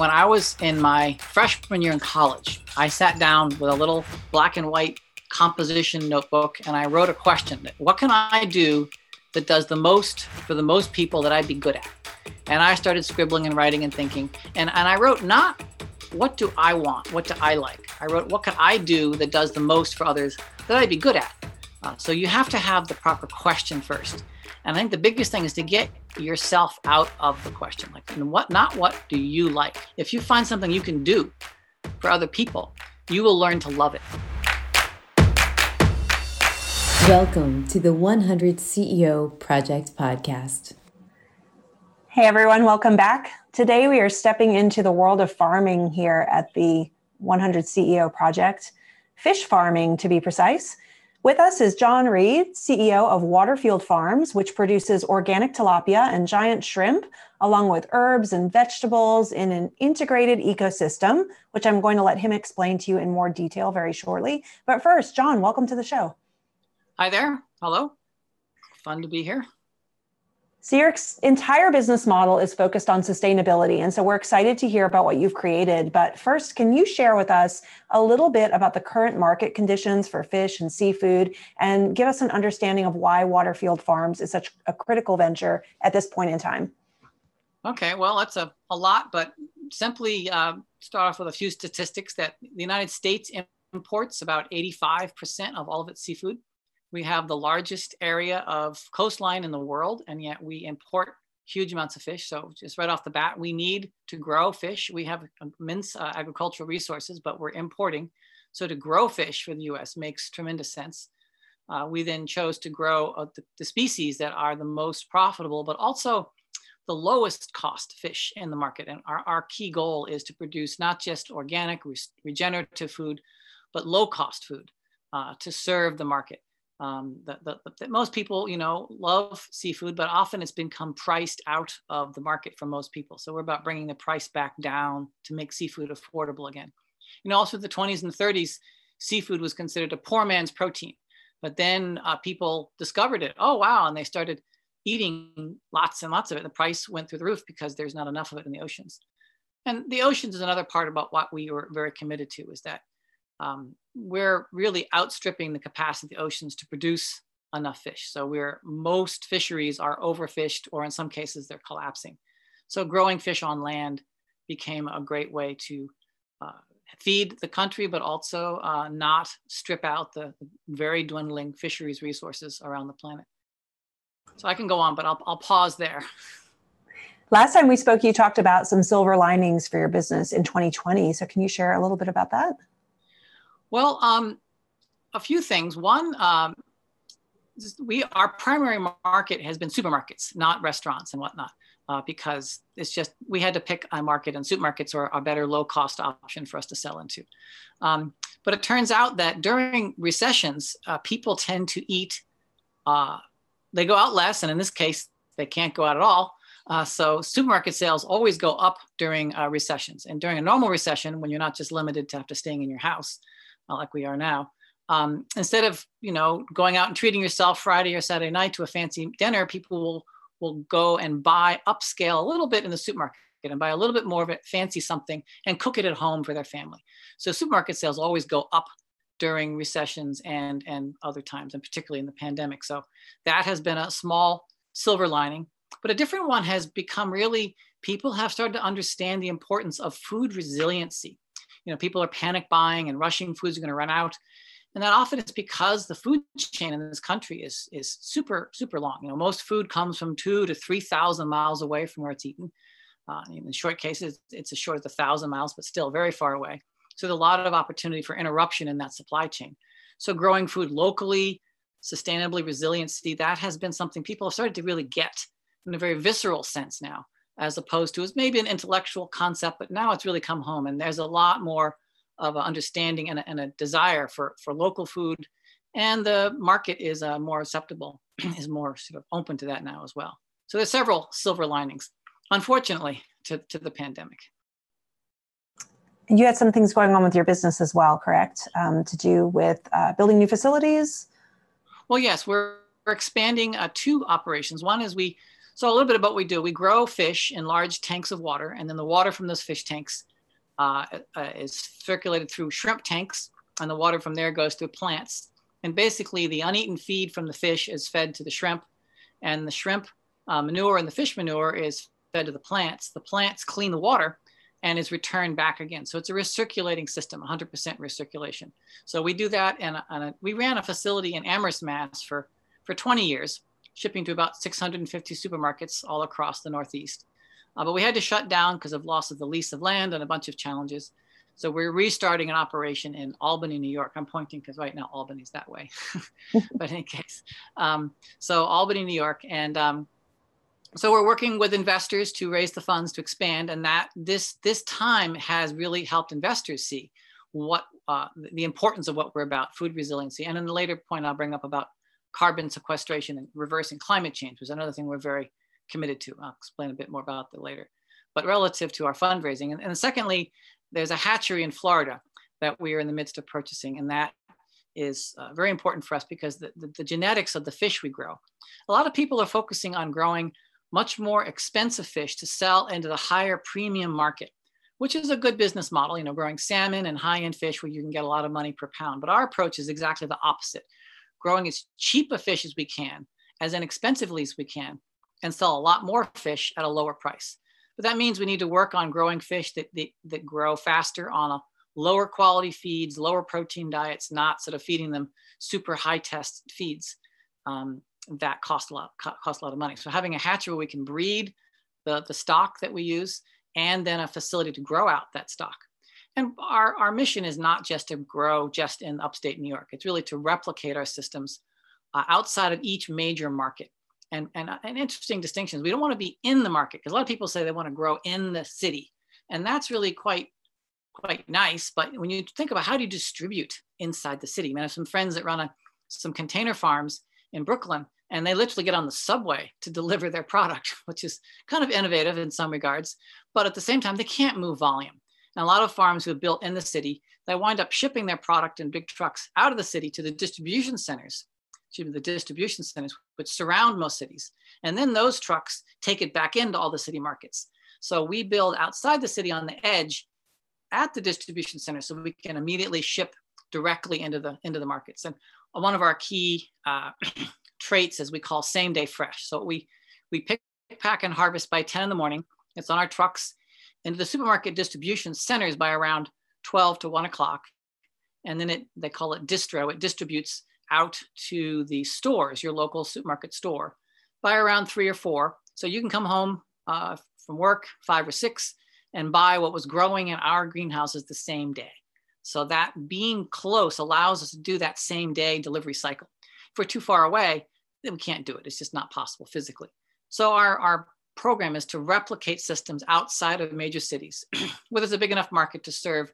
When I was in my freshman year in college, I sat down with a little black and white composition notebook and I wrote a question What can I do that does the most for the most people that I'd be good at? And I started scribbling and writing and thinking. And, and I wrote not what do I want? What do I like? I wrote what can I do that does the most for others that I'd be good at? Uh, so you have to have the proper question first. And I think the biggest thing is to get yourself out of the question. Like, and what, not what do you like? If you find something you can do for other people, you will learn to love it. Welcome to the 100 CEO Project Podcast. Hey everyone, welcome back. Today we are stepping into the world of farming here at the 100 CEO Project, fish farming to be precise. With us is John Reed, CEO of Waterfield Farms, which produces organic tilapia and giant shrimp, along with herbs and vegetables in an integrated ecosystem, which I'm going to let him explain to you in more detail very shortly. But first, John, welcome to the show. Hi there. Hello. Fun to be here. So, your entire business model is focused on sustainability. And so, we're excited to hear about what you've created. But first, can you share with us a little bit about the current market conditions for fish and seafood and give us an understanding of why Waterfield Farms is such a critical venture at this point in time? Okay, well, that's a, a lot, but simply uh, start off with a few statistics that the United States imports about 85% of all of its seafood. We have the largest area of coastline in the world, and yet we import huge amounts of fish. So just right off the bat, we need to grow fish. We have immense uh, agricultural resources, but we're importing. So to grow fish for the U.S. makes tremendous sense. Uh, we then chose to grow uh, the, the, species that are the most profitable, but also the lowest cost fish in the market. And our, our key goal is to produce not just organic, re- regenerative food, but low cost food uh, to serve the market um, that, that, that, most people, you know, love seafood, but often it's become priced out of the market for most people. So we're about bringing the price back down to make seafood affordable again. You know, also the 20s and 30s, seafood was considered a poor man's protein. But then uh, people discovered it. Oh, wow. And they started eating lots and lots of it. The price went through the roof because there's not enough of it in the oceans. And the oceans is another part about what we were very committed to is that um, we're really outstripping the capacity of the oceans to produce enough fish. So we're most fisheries are overfished, or in some cases they're collapsing. So growing fish on land became a great way to uh, feed the country, but also uh, not strip out the very dwindling fisheries resources around the planet. So I can go on, but I'll, I'll pause there. Last time we spoke, you talked about some silver linings for your business in 2020. So can you share a little bit about that? Well, um, a few things. One, um, we our primary market has been supermarkets, not restaurants and whatnot, uh, because it's just we had to pick a market, and supermarkets are a better low cost option for us to sell into. Um, but it turns out that during recessions, uh, people tend to eat. Uh, they go out less, and in this case, they can't go out at all. Uh, so supermarket sales always go up during uh, recessions, and during a normal recession, when you're not just limited to have to staying in your house, not like we are now. Um, instead of you know going out and treating yourself Friday or Saturday night to a fancy dinner, people will will go and buy upscale a little bit in the supermarket and buy a little bit more of it, fancy something, and cook it at home for their family. So supermarket sales always go up during recessions and and other times, and particularly in the pandemic. So that has been a small silver lining. But a different one has become really people have started to understand the importance of food resiliency you know people are panic buying and rushing foods are going to run out. And that often is because the food chain in this country is is super super long. You know most food comes from two to three thousand miles away from where it's eaten. Uh, in short cases it's as short as a thousand miles but still very far away. So there's a lot of opportunity for interruption in that supply chain. So growing food locally sustainably resiliency that has been something people have started to really get in a very visceral sense now as opposed to as maybe an intellectual concept, but now it's really come home. And there's a lot more of an understanding and a, and a desire for, for local food. And the market is uh, more acceptable, is more sort of open to that now as well. So there's several silver linings, unfortunately, to, to the pandemic. And you had some things going on with your business as well, correct? Um, to do with uh, building new facilities? Well, yes, we're, we're expanding uh, two operations. One is we So a little bit about what we do. We grow fish in large tanks of water, and then the water from those fish tanks uh, uh, is circulated through shrimp tanks, and the water from there goes to plants. And basically, the uneaten feed from the fish is fed to the shrimp, and the shrimp uh, manure and the fish manure is fed to the plants. The plants clean the water and is returned back again. So it's a recirculating system, 100% recirculation. So we do that, and, we ran a facility in Amherst, Mass. for for 20 years, shipping to about 650 supermarkets all across the Northeast. Uh, but we had to shut down because of loss of the lease of land and a bunch of challenges. So we're restarting an operation in Albany, New York. I'm pointing because right now Albany's that way, but in case. Um, so Albany, New York, and um, so we're working with investors to raise the funds to expand, and that this this time has really helped investors see what uh, the importance of what we're about, food resiliency. And in the later point, I'll bring up about carbon sequestration and reversing climate change, was another thing we're very committed to. I'll explain a bit more about that later. But relative to our fundraising, and, and secondly, there's a hatchery in Florida that we are in the midst of purchasing, and that is uh, very important for us because the, the, the, genetics of the fish we grow. A lot of people are focusing on growing much more expensive fish to sell into the higher premium market, which is a good business model, you know, growing salmon and high-end fish where you can get a lot of money per pound. But our approach is exactly the opposite, growing as cheap a fish as we can, as inexpensively as we can, and sell a lot more fish at a lower price. But that means we need to work on growing fish that, that, that grow faster on a lower quality feeds, lower protein diets, not sort of feeding them super high test feeds um, that cost a lot cost a lot of money. So having a hatchery where we can breed the, the stock that we use and then a facility to grow out that stock. And our, our mission is not just to grow just in upstate New York. It's really to replicate our systems uh, outside of each major market and, and uh, an interesting distinction. We don't want to be in the market because a lot of people say they want to grow in the city. And that's really quite quite nice. But when you think about how do you distribute inside the city, I, mean, I have some friends that run a, some container farms in Brooklyn, and they literally get on the subway to deliver their product, which is kind of innovative in some regards. But at the same time, they can't move volume. And a lot of farms who have built in the city, they wind up shipping their product in big trucks out of the city to the distribution centers to the distribution centers, which surround most cities. And then those trucks take it back into all the city markets. So we build outside the city on the edge at the distribution center so we can immediately ship directly into the into the markets. And one of our key uh, traits is we call same day fresh. So we we pick, pack, and harvest by 10 in the morning. It's on our trucks into the supermarket distribution centers by around 12 to 1 o'clock. And then it they call it distro. It distributes out to the stores, your local supermarket store, by around three or four. So you can come home uh, from work, five or six, and buy what was growing in our greenhouses the same day. So that being close allows us to do that same day delivery cycle. If we're too far away, then we can't do it. It's just not possible physically. So our, our program is to replicate systems outside of major cities where there's a big enough market to serve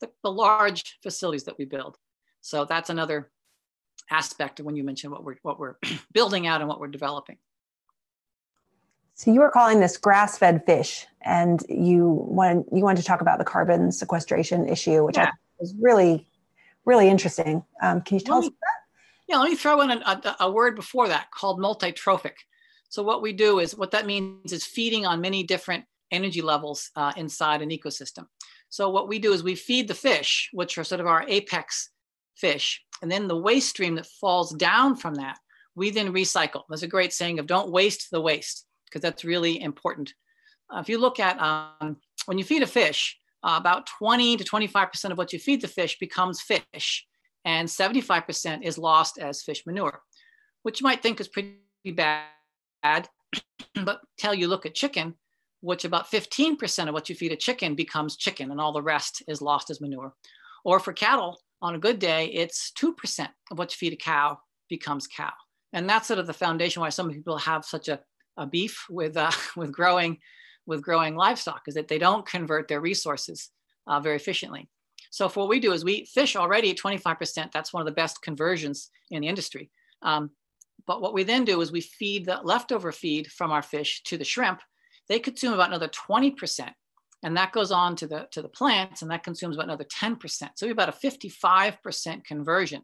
the, the large facilities that we build. So that's another aspect of when you mention what we're what we're building out and what we're developing. So you were calling this grass-fed fish, and you wanted you wanted to talk about the carbon sequestration issue, which yeah. I was really really interesting. Um, can you tell let us me, Yeah, let me throw in a, a, a word before that called multitrophic. So what we do is what that means is feeding on many different energy levels uh, inside an ecosystem. So what we do is we feed the fish, which are sort of our apex fish, and then the waste stream that falls down from that, we then recycle. There's a great saying of don't waste the waste, because that's really important. Uh, if you look at um, when you feed a fish, uh, about 20 to 25% of what you feed the fish becomes fish, and 75% is lost as fish manure, which you might think is pretty bad. but tell you look at chicken, which about 15% of what you feed a chicken becomes chicken, and all the rest is lost as manure. Or for cattle, on a good day, it's 2% of what you feed a cow becomes cow. And that's sort of the foundation why some people have such a, a beef with, uh, with, growing, with growing livestock is that they don't convert their resources uh, very efficiently. So for what we do is we fish already at 25%. That's one of the best conversions in the industry. Um, but what we then do is we feed the leftover feed from our fish to the shrimp. They consume about another 20% and that goes on to the to the plants and that consumes about another 10% so we have about a 55% conversion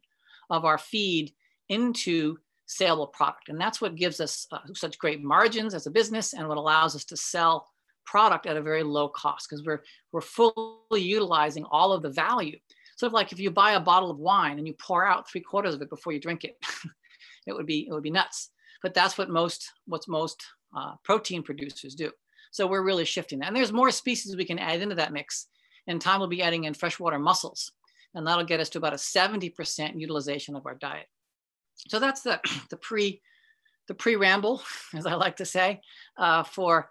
of our feed into saleable product. And that's what gives us uh, such great margins as a business and what allows us to sell product at a very low cost because we're, we're fully utilizing all of the value. Sort of like if you buy a bottle of wine and you pour out three quarters of it before you drink it, it would be, it would be nuts. But that's what most, what's most uh, protein producers do. So we're really shifting that. And there's more species we can add into that mix. And time we'll be adding in freshwater mussels. And that'll get us to about a 70% utilization of our diet. So that's the, the pre the pre-ramble, as I like to say, uh, for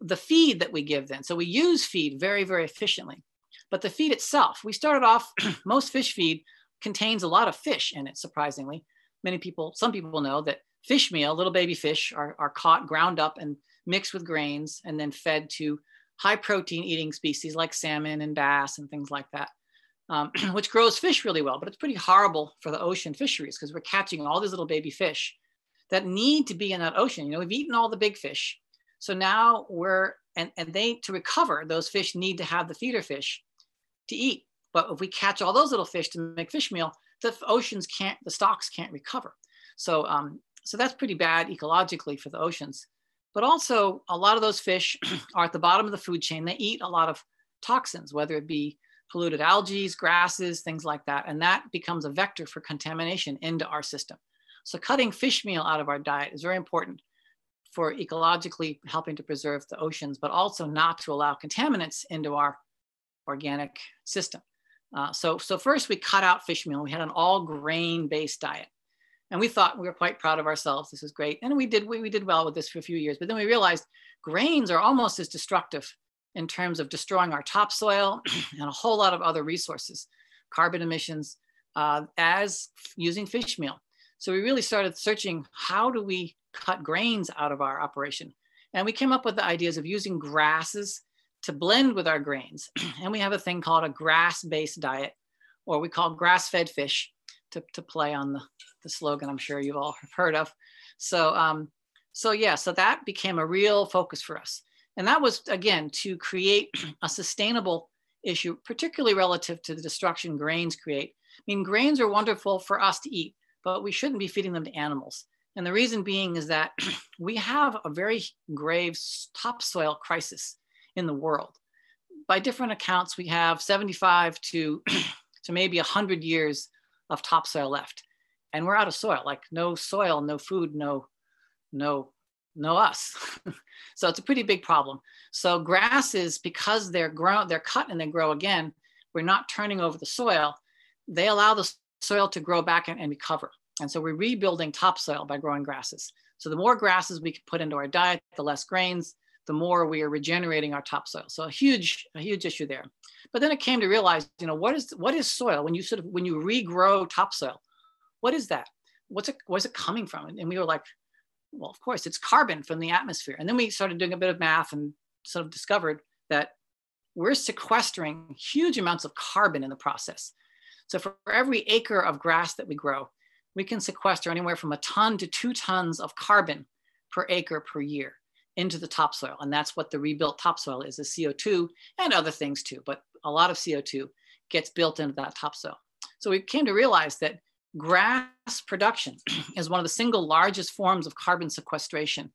the feed that we give then. So we use feed very, very efficiently. But the feed itself, we started off, most fish feed contains a lot of fish in it, surprisingly. Many people, some people know that fish meal, little baby fish, are, are caught, ground up, and mixed with grains, and then fed to high protein eating species like salmon and bass and things like that um, which grows fish really well, but it's pretty horrible for the ocean fisheries because we're catching all these little baby fish that need to be in that ocean. You know, we've eaten all the big fish. So now we're, and, and they, to recover, those fish need to have the feeder fish to eat. But if we catch all those little fish to make fish meal, the oceans can't, the stocks can't recover. So, um, so that's pretty bad ecologically for the oceans. But also, a lot of those fish are at the bottom of the food chain. They eat a lot of toxins, whether it be polluted algae, grasses, things like that. And that becomes a vector for contamination into our system. So cutting fish meal out of our diet is very important for ecologically helping to preserve the oceans, but also not to allow contaminants into our organic system. Uh, so, so first we cut out fish meal. We had an all grain based diet. And we thought we were quite proud of ourselves. This is great. And we did, we, we did well with this for a few years, but then we realized grains are almost as destructive in terms of destroying our topsoil and a whole lot of other resources, carbon emissions, uh, as using fish meal. So we really started searching how do we cut grains out of our operation? And we came up with the ideas of using grasses to blend with our grains. and we have a thing called a grass based diet, or we call grass fed fish to, to play on the, the slogan I'm sure you've all heard of. So, um, so yeah, so that became a real focus for us. And that was, again, to create a sustainable issue, particularly relative to the destruction grains create. I mean, grains are wonderful for us to eat, but we shouldn't be feeding them to animals. And the reason being is that we have a very grave topsoil crisis in the world. By different accounts, we have 75 to, to maybe 100 years of topsoil left. And we're out of soil, like no soil, no food, no, no no us. so it's a pretty big problem. So grasses, because they're grown, they're cut and they grow again, we're not turning over the soil. They allow the soil to grow back and, and recover. And so we're rebuilding topsoil by growing grasses. So the more grasses we can put into our diet, the less grains, the more we are regenerating our topsoil. So a huge, a huge issue there. But then it came to realize, you know, what is what is soil when you sort of when you regrow topsoil? What is that? What's it where's it coming from? And we were like, well, of course, it's carbon from the atmosphere. And then we started doing a bit of math and sort of discovered that we're sequestering huge amounts of carbon in the process. So for every acre of grass that we grow, we can sequester anywhere from a ton to two tons of carbon per acre per year into the topsoil. And that's what the rebuilt topsoil is, is CO2 and other things too, but a lot of CO2 gets built into that topsoil. So we came to realize that grass production is one of the single largest forms of carbon sequestration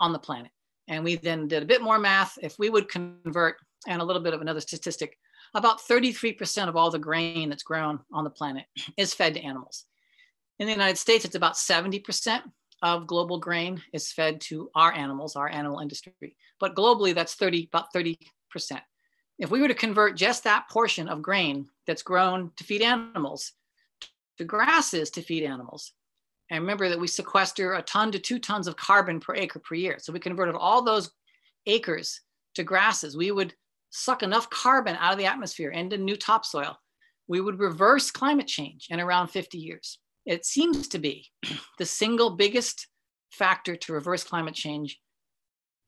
on the planet. And we then did a bit more math. If we would convert, and a little bit of another statistic, about 33% of all the grain that's grown on the planet is fed to animals. In the United States, it's about 70% of global grain is fed to our animals, our animal industry. But globally, that's 30, about 30%. If we were to convert just that portion of grain that's grown to feed animals to grasses to feed animals. And remember that we sequester a ton to two tons of carbon per acre per year. So we converted all those acres to grasses. We would suck enough carbon out of the atmosphere into new topsoil. We would reverse climate change in around 50 years. It seems to be the single biggest factor to reverse climate change,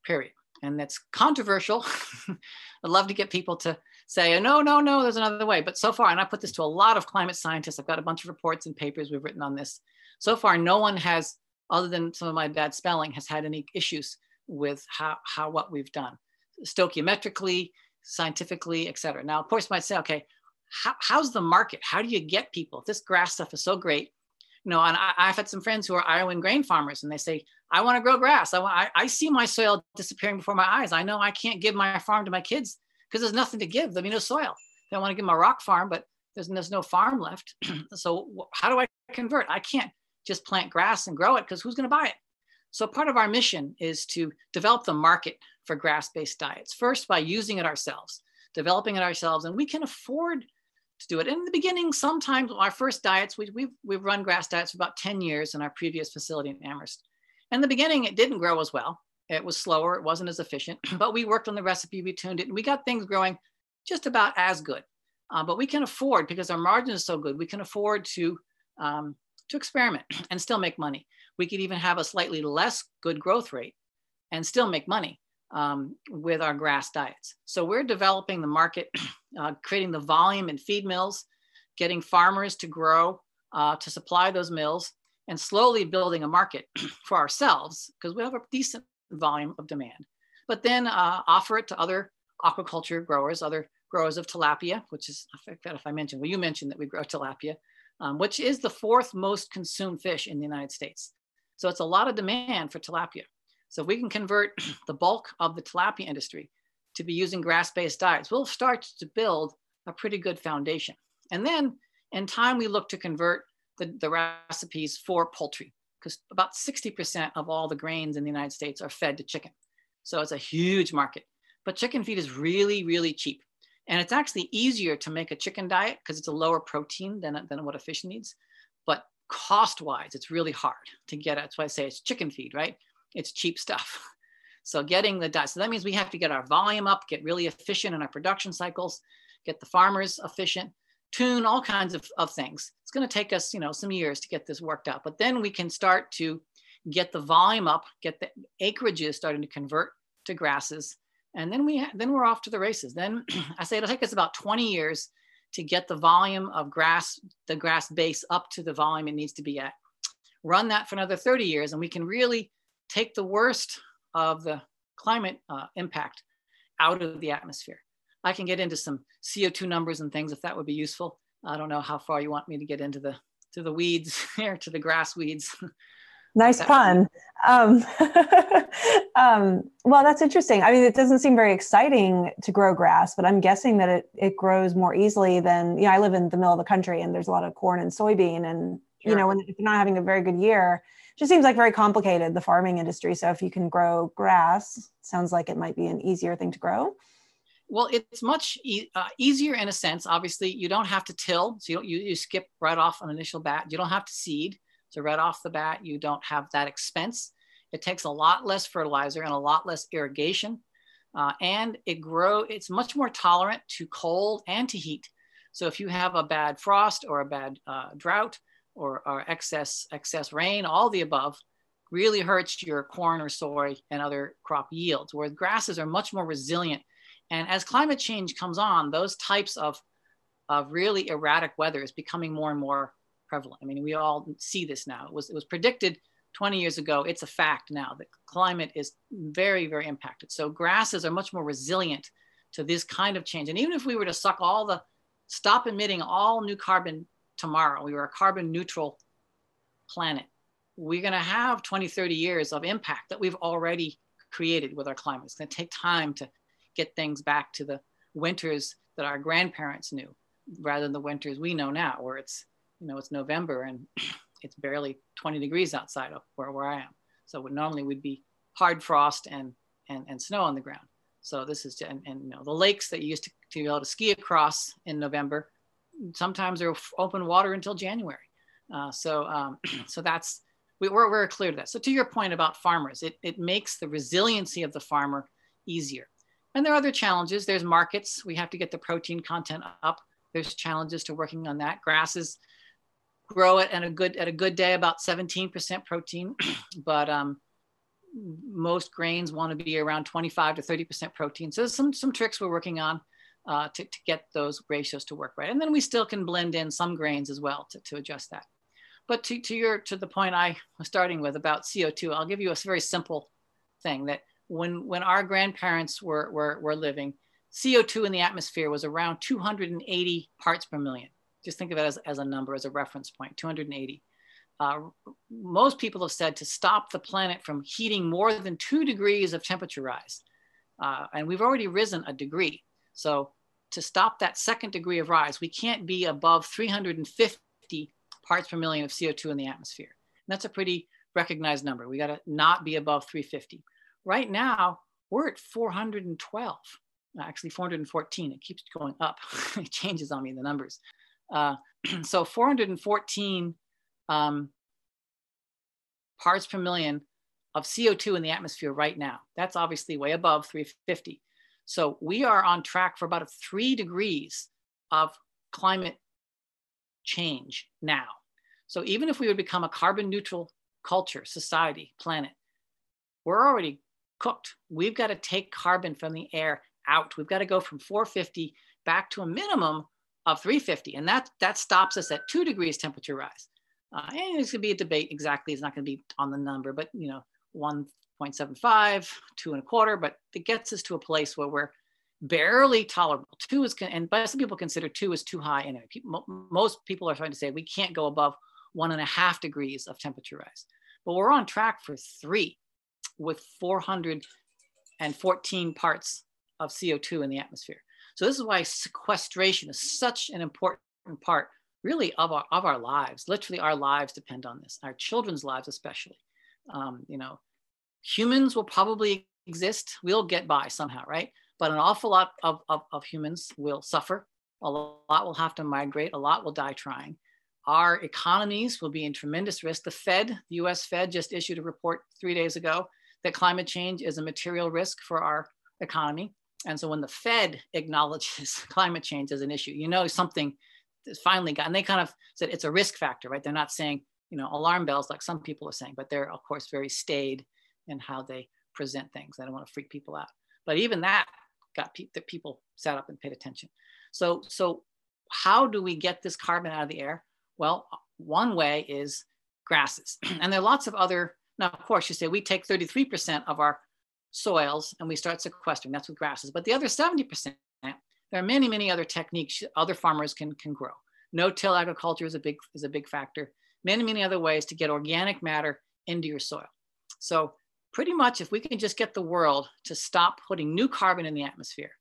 period. And that's controversial. I'd love to get people to say, no, no, no, there's another way. But so far, and I put this to a lot of climate scientists, I've got a bunch of reports and papers we've written on this. So far, no one has, other than some of my bad spelling, has had any issues with how, how what we've done, stoichiometrically, scientifically, et cetera. Now, of course, you might say, okay, how, how's the market? How do you get people? If this grass stuff is so great, you know, and I, have had some friends who are Iowan grain farmers, and they say, "I want to grow grass. I, want, I, I see my soil disappearing before my eyes. I know I can't give my farm to my kids because there's nothing to give. Be no soil. They want to give them a rock farm, but there's, there's no farm left. so how do I convert? I can't just plant grass and grow it because who's going to buy it? So part of our mission is to develop the market for grass-based diets. First, by using it ourselves, developing it ourselves, and we can afford to do it. In the beginning, sometimes our first diets, we, we've, we've run grass diets for about 10 years in our previous facility in Amherst. In the beginning, it didn't grow as well. It was slower, it wasn't as efficient, but we worked on the recipe, we tuned it, and we got things growing just about as good. Uh, but we can afford, because our margin is so good, we can afford to, um, to experiment and still make money. We could even have a slightly less good growth rate and still make money um, with our grass diets. So we're developing the market, uh, creating the volume in feed mills, getting farmers to grow uh, to supply those mills, and slowly building a market for ourselves because we have a decent volume of demand. But then uh, offer it to other aquaculture growers, other growers of tilapia, which is, I forget if I mentioned, well, you mentioned that we grow tilapia, um, which is the fourth most consumed fish in the United States. So it's a lot of demand for tilapia. So if we can convert the bulk of the tilapia industry to be using grass-based diets, we'll start to build a pretty good foundation. And then in time, we look to convert the, the recipes for poultry because about 60% of all the grains in the United States are fed to chicken. So it's a huge market. But chicken feed is really, really cheap. And it's actually easier to make a chicken diet because it's a lower protein than, than what a fish needs. But cost wise, it's really hard to get. That's why I say it's chicken feed, right? It's cheap stuff. So getting the dust. So that means we have to get our volume up, get really efficient in our production cycles, get the farmers efficient, tune all kinds of, of things. It's going to take us, you know, some years to get this worked out. But then we can start to get the volume up, get the acreages starting to convert to grasses, and then we then we're off to the races. Then I say it'll take us about 20 years to get the volume of grass, the grass base up to the volume it needs to be at. Run that for another 30 years, and we can really take the worst of the climate uh, impact out of the atmosphere. I can get into some CO2 numbers and things if that would be useful. I don't know how far you want me to get into the to the weeds here, to the grass weeds. Nice pun. Um, um, well, that's interesting. I mean, it doesn't seem very exciting to grow grass, but I'm guessing that it, it grows more easily than, you know, I live in the middle of the country and there's a lot of corn and soybean. And, sure. you know, when, if you're not having a very good year, just seems like very complicated the farming industry. So if you can grow grass sounds like it might be an easier thing to grow. Well it's much e- uh, easier in a sense. Obviously you don't have to till so you, you, you skip right off an initial bat. You don't have to seed. So right off the bat you don't have that expense. It takes a lot less fertilizer and a lot less irrigation uh, and it grow it's much more tolerant to cold and to heat. So if you have a bad frost or a bad uh, drought or, or excess excess rain, all the above, really hurts your corn or soy and other crop yields. Whereas grasses are much more resilient. And as climate change comes on, those types of, of really erratic weather is becoming more and more prevalent. I mean, we all see this now. It was, it was predicted 20 years ago. It's a fact now that climate is very, very impacted. So grasses are much more resilient to this kind of change. And even if we were to suck all the, stop emitting all new carbon tomorrow. We were a carbon neutral planet. We're going to have 20, 30 years of impact that we've already created with our climate. It's going to take time to get things back to the winters that our grandparents knew rather than the winters we know now where it's, you know, it's November and it's barely 20 degrees outside of where, where I am. So normally we'd be hard frost and, and, and snow on the ground. So this is, and, and you know, the lakes that you used to, to be able to ski across in November sometimes they're open water until January. Uh, so, um, so that's, we, we're, we're clear to that. So to your point about farmers, it, it makes the resiliency of the farmer easier. And there are other challenges. There's markets. We have to get the protein content up. There's challenges to working on that. Grasses grow it at a good at a good day about 17% protein, but um, most grains want to be around 25 to 30% protein. So there's some some tricks we're working on uh, to, to get those ratios to work right. And then we still can blend in some grains as well to, to adjust that. But to, to, your, to the point I was starting with about CO2, I'll give you a very simple thing that when, when our grandparents were, were, were living, CO2 in the atmosphere was around 280 parts per million. Just think of it as, as a number, as a reference point, 280. uh, most people have said to stop the planet from heating more than two degrees of temperature rise. Uh, and we've already risen a degree. So to stop that second degree of rise, we can't be above 350 parts per million of CO2 in the atmosphere. And that's a pretty recognized number. We got to not be above 350. Right now, we're at 412, actually 414. It keeps going up. it changes on me, the numbers. Uh, so 414 um, parts per million of CO2 in the atmosphere right now. That's obviously way above 350. So we are on track for about three degrees of climate change now. So even if we would become a carbon neutral culture, society, planet, we're already cooked. We've got to take carbon from the air out. We've got to go from 450 back to a minimum of 350. And that, that stops us at two degrees temperature rise. Uh, and it's going to be a debate exactly. It's not going to be on the number, but you know, 1.75, two and a quarter, but it gets us to a place where we're barely tolerable. Two is, and but some people consider two is too high. And most people are trying to say we can't go above one and a half degrees of temperature rise, but we're on track for three with 414 parts of CO2 in the atmosphere. So this is why sequestration is such an important part really of our, of our lives. Literally our lives depend on this, our children's lives especially. Um, you know, humans will probably exist. We'll get by somehow, right? But an awful lot of, of, of humans will suffer. A lot will have to migrate. A lot will die trying. Our economies will be in tremendous risk. The Fed, the US Fed, just issued a report three days ago that climate change is a material risk for our economy. And so when the Fed acknowledges climate change as an issue, you know something has finally gotten, they kind of said it's a risk factor, right? They're not saying, you know, alarm bells like some people are saying, but they're of course very staid in how they present things. I don't want to freak people out. But even that got pe- that people sat up and paid attention. So, so how do we get this carbon out of the air? Well, one way is grasses. and there are lots of other, now of course you say we take 33% of our soils and we start sequestering, that's with grasses. But the other 70%, there are many, many other techniques other farmers can, can grow. No-till agriculture is a big is a big factor. Many, many other ways to get organic matter into your soil. So pretty much if we can just get the world to stop putting new carbon in the atmosphere,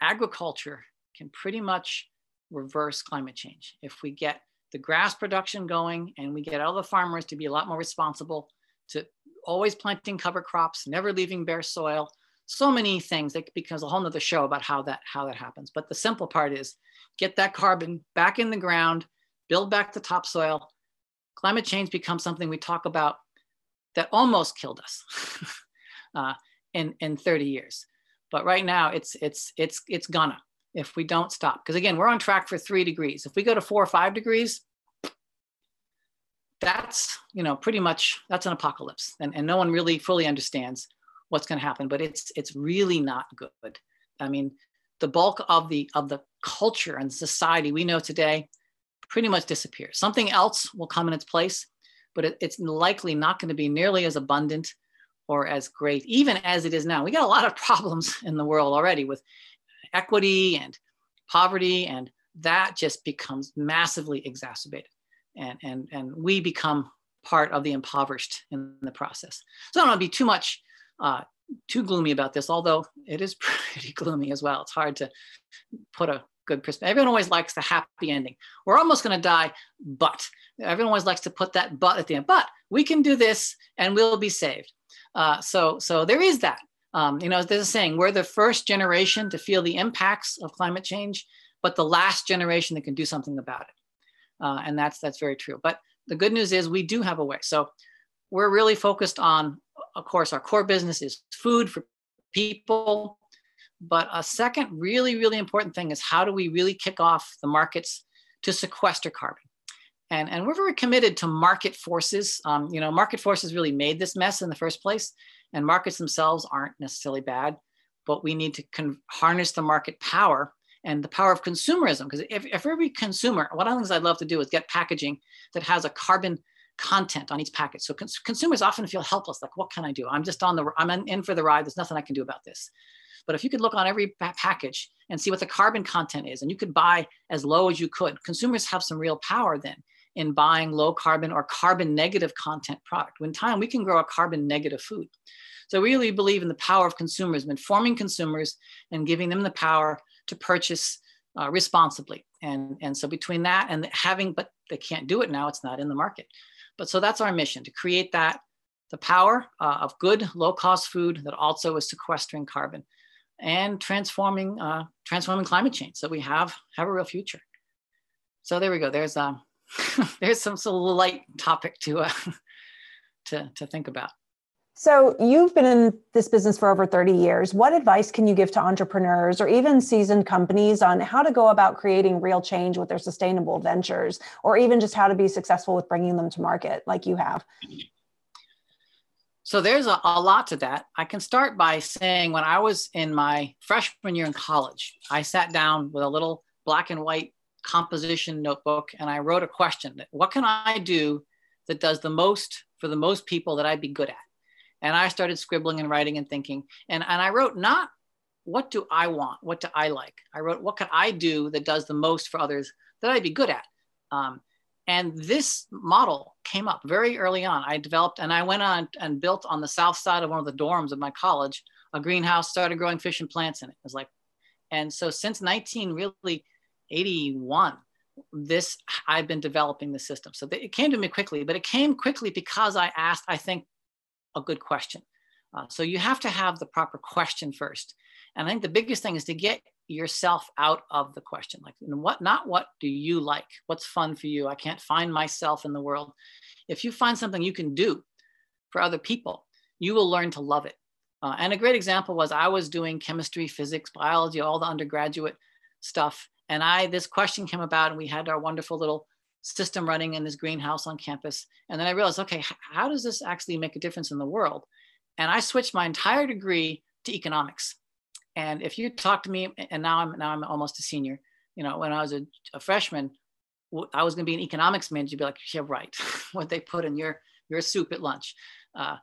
agriculture can pretty much reverse climate change. If we get the grass production going and we get all the farmers to be a lot more responsible to always planting cover crops, never leaving bare soil, so many things that becomes a whole nother show about how that how that happens but the simple part is get that carbon back in the ground build back the topsoil climate change becomes something we talk about that almost killed us uh, in in 30 years. But right now it's it's it's it's gonna if we don't stop. Because again we're on track for three degrees. If we go to four or five degrees that's you know pretty much that's an apocalypse. And, and no one really fully understands what's going to happen but it's it's really not good. I mean the bulk of the of the culture and society we know today pretty much disappears. Something else will come in its place but it, it's likely not going to be nearly as abundant or as great even as it is now. We got a lot of problems in the world already with equity and poverty and that just becomes massively exacerbated. And and and we become part of the impoverished in the process. So i don't want to be too much uh, too gloomy about this, although it is pretty gloomy as well. It's hard to put a good perspective. Everyone always likes the happy ending. We're almost going to die, but everyone always likes to put that but at the end. But we can do this, and we'll be saved. Uh, so, so there is that. Um, you know, there's a saying: we're the first generation to feel the impacts of climate change, but the last generation that can do something about it. Uh, and that's that's very true. But the good news is we do have a way. So we're really focused on of course, our core business is food for people. But a second really, really important thing is how do we really kick off the markets to sequester carbon? And, and we're very committed to market forces. Um, you know, market forces really made this mess in the first place, and markets themselves aren't necessarily bad, but we need to con- harness the market power and the power of consumerism. Because if, if every consumer, one of the things I'd love to do is get packaging that has a carbon content on each package. So cons- consumers often feel helpless, like, what can I do? I'm just on the, I'm in for the ride. There's nothing I can do about this. But if you could look on every package and see what the carbon content is, and you could buy as low as you could, consumers have some real power then in buying low carbon or carbon negative content product. When time we can grow a carbon negative food. So we really believe in the power of consumers, informing consumers and giving them the power to purchase uh, responsibly. And, and so between that and having, but they can't do it now, it's not in the market. But so that's our mission to create that, the power uh, of good low cost food that also is sequestering carbon and transforming, uh, transforming climate change so we have, have a real future. So there we go. There's, um, there's some sort of light topic to, uh, to, to think about. So, you've been in this business for over 30 years. What advice can you give to entrepreneurs or even seasoned companies on how to go about creating real change with their sustainable ventures, or even just how to be successful with bringing them to market like you have? So, there's a, a lot to that. I can start by saying when I was in my freshman year in college, I sat down with a little black and white composition notebook and I wrote a question What can I do that does the most for the most people that I'd be good at? And I started scribbling and writing and thinking. And, and I wrote not what do I want? What do I like? I wrote what can I do that does the most for others that I'd be good at? Um, and this model came up very early on. I developed and I went on and built on the south side of one of the dorms of my college a greenhouse, started growing fish and plants in it. It was like, and so since 19 really 81, this I've been developing the system. So it came to me quickly, but it came quickly because I asked, I think, a good question. Uh, so you have to have the proper question first. And I think the biggest thing is to get yourself out of the question. Like, what, not what do you like? What's fun for you? I can't find myself in the world. If you find something you can do for other people, you will learn to love it. Uh, and a great example was I was doing chemistry, physics, biology, all the undergraduate stuff. And I, this question came about and we had our wonderful little system running in this greenhouse on campus. And then I realized, okay, how does this actually make a difference in the world? And I switched my entire degree to economics. And if you talk to me, and now I'm now I'm almost a senior. You know, when I was a, a freshman, I was going to be an economics major. You'd be like, yeah, right. what they put in your your soup at lunch. Uh,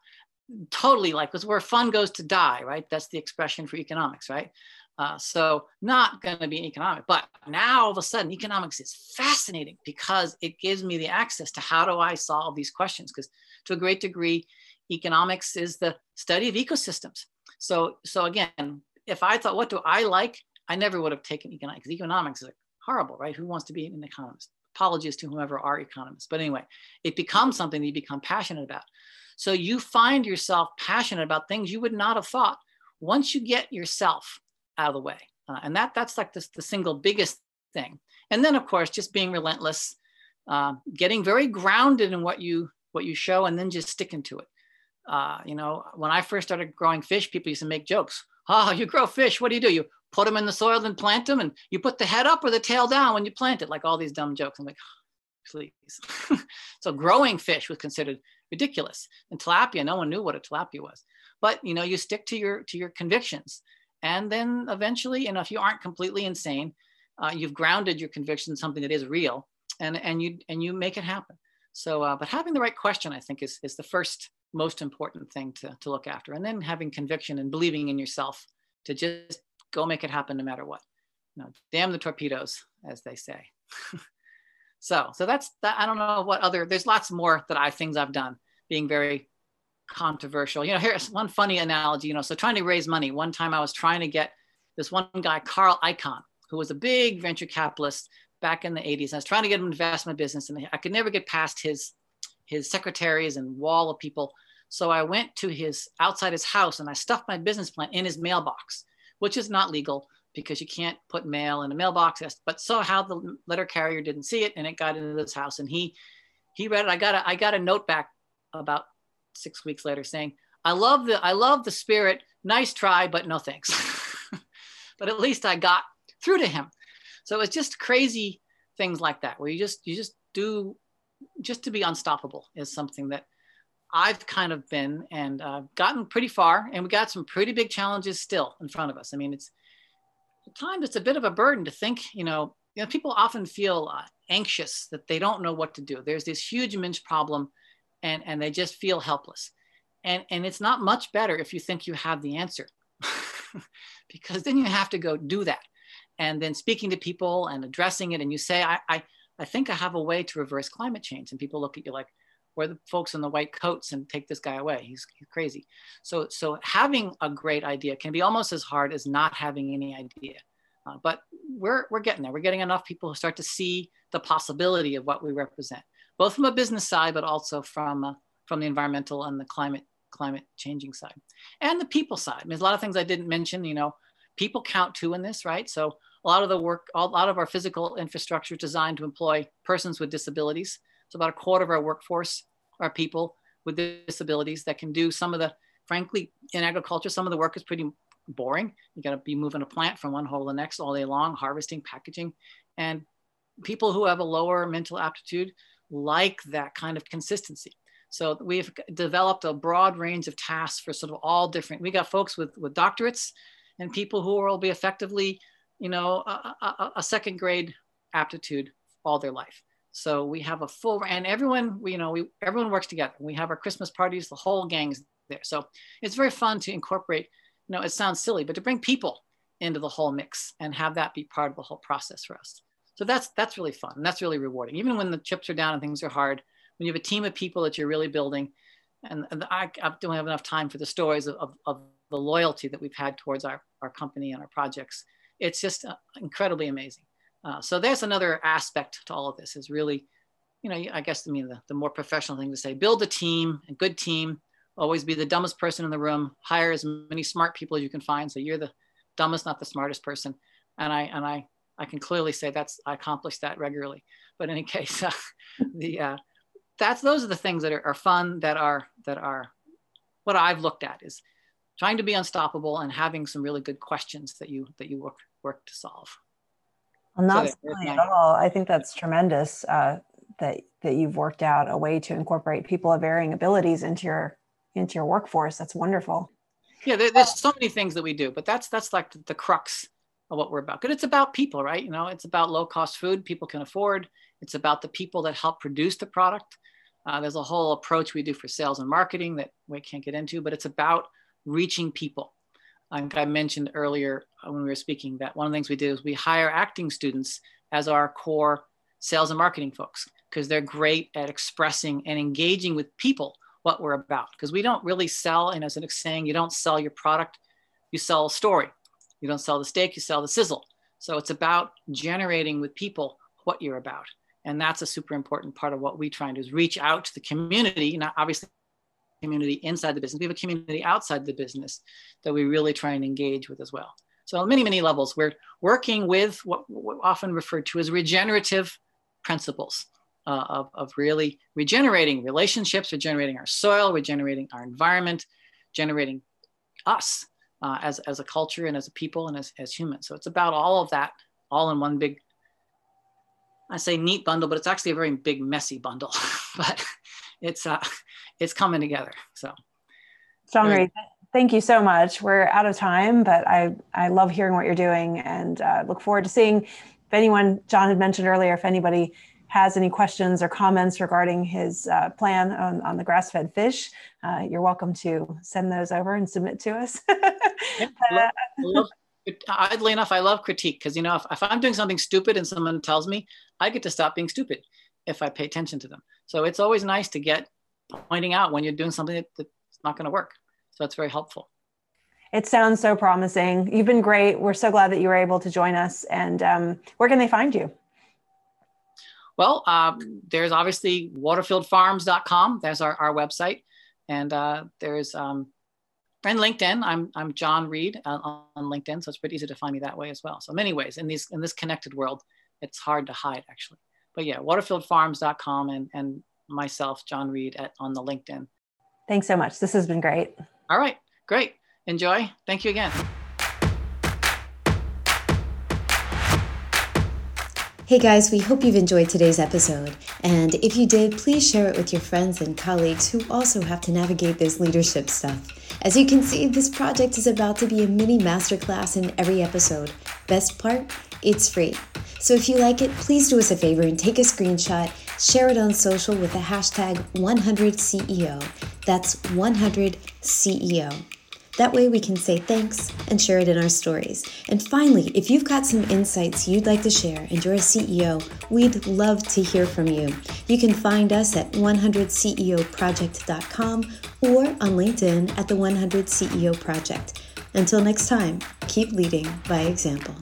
totally like, because where fun goes to die, right? That's the expression for economics, right? Uh, so not going to be an economic, but now all of a sudden economics is fascinating because it gives me the access to how do I solve these questions? Because to a great degree, economics is the study of ecosystems. So, so again, if I thought, what do I like? I never would have taken economics. Economics is horrible, right? Who wants to be an economist? Apologies to whomever are economists. But anyway, it becomes something that you become passionate about. So you find yourself passionate about things you would not have thought. Once you get yourself out of the way. Uh, and that that's like the, the single biggest thing. And then of course, just being relentless, uh, getting very grounded in what you what you show, and then just sticking to it. Uh, you know, when I first started growing fish, people used to make jokes. Oh, you grow fish. What do you do? You put them in the soil and plant them, and you put the head up or the tail down when you plant it. Like all these dumb jokes. I'm like, please. so growing fish was considered ridiculous. And tilapia, no one knew what a tilapia was. But you know, you stick to your to your convictions and then eventually, you know, if you aren't completely insane, uh, you've grounded your conviction in something that is real, and and you and you make it happen. So, uh, but having the right question, I think, is is the first most important thing to to look after, and then having conviction and believing in yourself to just go make it happen no matter what. You know, damn the torpedoes, as they say. so, so that's that. I don't know what other. There's lots more that I things I've done, being very controversial. You know, here's one funny analogy, you know, so trying to raise money. One time I was trying to get this one guy, Carl Icahn, who was a big venture capitalist back in the 80s. I was trying to get him an investment business and I could never get past his, his secretaries and wall of people. So I went to his outside his house and I stuffed my business plan in his mailbox, which is not legal because you can't put mail in a mailbox. But somehow the letter carrier didn't see it and it got into his house and he he read it. I got a I got a note back about six weeks later saying, I love the, I love the spirit. Nice try, but no thanks. but at least I got through to him. So it's just crazy things like that, where you just, you just do, just to be unstoppable is something that I've kind of been and uh, gotten pretty far. And we got some pretty big challenges still in front of us. I mean, it's at times it's a bit of a burden to think, you know, you know, people often feel uh, anxious that they don't know what to do. There's this huge immense problem and, and they just feel helpless. And, and it's not much better if you think you have the answer, because then you have to go do that. And then speaking to people and addressing it, and you say, I, I, I think I have a way to reverse climate change. And people look at you like, where the folks in the white coats and take this guy away. He's, he's crazy. So, so having a great idea can be almost as hard as not having any idea. Uh, but we're, we're getting there. We're getting enough people who start to see the possibility of what we represent, both from a business side, but also from, uh, from the environmental and the climate, climate changing side. And the people side. I mean, there's a lot of things I didn't mention, you know, people count too in this, right? So a lot of the work, a lot of our physical infrastructure is designed to employ persons with disabilities. So about a quarter of our workforce are people with disabilities that can do some of the, frankly, in agriculture, some of the work is pretty boring. You got to be moving a plant from one hole to the next all day long, harvesting, packaging. And people who have a lower mental aptitude like that kind of consistency. So we've developed a broad range of tasks for sort of all different. We got folks with, with doctorates and people who will be effectively, you know, a, a, a second grade aptitude all their life. So we have a full, and everyone, we, you know, we, everyone works together. We have our Christmas parties, the whole gang's there. So it's very fun to incorporate, you know, it sounds silly, but to bring people into the whole mix and have that be part of the whole process for us. So that's, that's really fun. And that's really rewarding. Even when the chips are down and things are hard, when you have a team of people that you're really building, and, and I, I, don't have enough time for the stories of, of, of, the loyalty that we've had towards our, our company and our projects. It's just uh, incredibly amazing. Uh, so there's another aspect to all of this is really, you know, I guess I mean the, the more professional thing to say, build a team, a good team, always be the dumbest person in the room, hire as many smart people as you can find. So you're the dumbest, not the smartest person. And I, and I, I can clearly say that's, I accomplish that regularly. But in any case, uh, the, uh, that's, those are the things that are, are fun, that are, that are what I've looked at is trying to be unstoppable and having some really good questions that you, that you work, work to solve. Well, not so at all. I think that's tremendous uh, that that you've worked out a way to incorporate people of varying abilities into your into your workforce. That's wonderful. Yeah, there, there's so many things that we do, but that's that's like the crux of what we're about. Because it's about people, right? You know, it's about low cost food people can afford. It's about the people that help produce the product. Uh, there's a whole approach we do for sales and marketing that we can't get into, but it's about reaching people. I think I mentioned earlier uh, when we were speaking that one of the things we do is we hire acting students as our core sales and marketing folks because they're great at expressing and engaging with people what we're about. Because we don't really sell, and as an saying, you don't sell your product, you sell a story. You don't sell the steak, you sell the sizzle. So it's about generating with people what you're about. And that's a super important part of what we try and do is reach out to the community, not obviously community inside the business. We have a community outside the business that we really try and engage with as well. So on many, many levels, we're working with what, what often referred to as regenerative principles uh, of, of really regenerating relationships, regenerating our soil, regenerating our environment, generating us uh, as, as a culture and as a people and as, as humans. So it's about all of that all in one big, I say neat bundle, but it's actually a very big, messy bundle. but it's uh, it's coming together. So, Reed, thank you so much. We're out of time, but I I love hearing what you're doing and uh, look forward to seeing if anyone John had mentioned earlier if anybody has any questions or comments regarding his uh, plan on, on the grass-fed fish, uh, you're welcome to send those over and submit to us. yeah, love, oddly enough, I love critique because you know if, if I'm doing something stupid and someone tells me, I get to stop being stupid if I pay attention to them. So it's always nice to get pointing out when you're doing something that, that's not going to work. So it's very helpful. It sounds so promising. You've been great. We're so glad that you were able to join us. And um, where can they find you? Well, uh, there's obviously waterfieldfarms.com. That's our, our website. And uh, there's um, and LinkedIn. I'm, I'm John Reed uh, on LinkedIn. So it's pretty easy to find me that way as well. So many ways in these in this connected world, it's hard to hide actually but yeah, waterfieldfarms.com and, and myself, John Reed, at, on the LinkedIn. Thanks so much. This has been great. All right, great. Enjoy. Thank you again. Hey guys, we hope you've enjoyed today's episode. And if you did, please share it with your friends and colleagues who also have to navigate this leadership stuff. As you can see, this project is about to be a mini masterclass in every episode. Best part? It's free. So if you like it, please do us a favor and take a screenshot, share it on social with the hashtag 100CEO. That's 100CEO. That way we can say thanks and share it in our stories. And finally, if you've got some insights you'd like to share and you're a CEO, we'd love to hear from you. You can find us at 100ceoproject.com or on LinkedIn at the 100 CEO Project. Until next time, keep leading by example.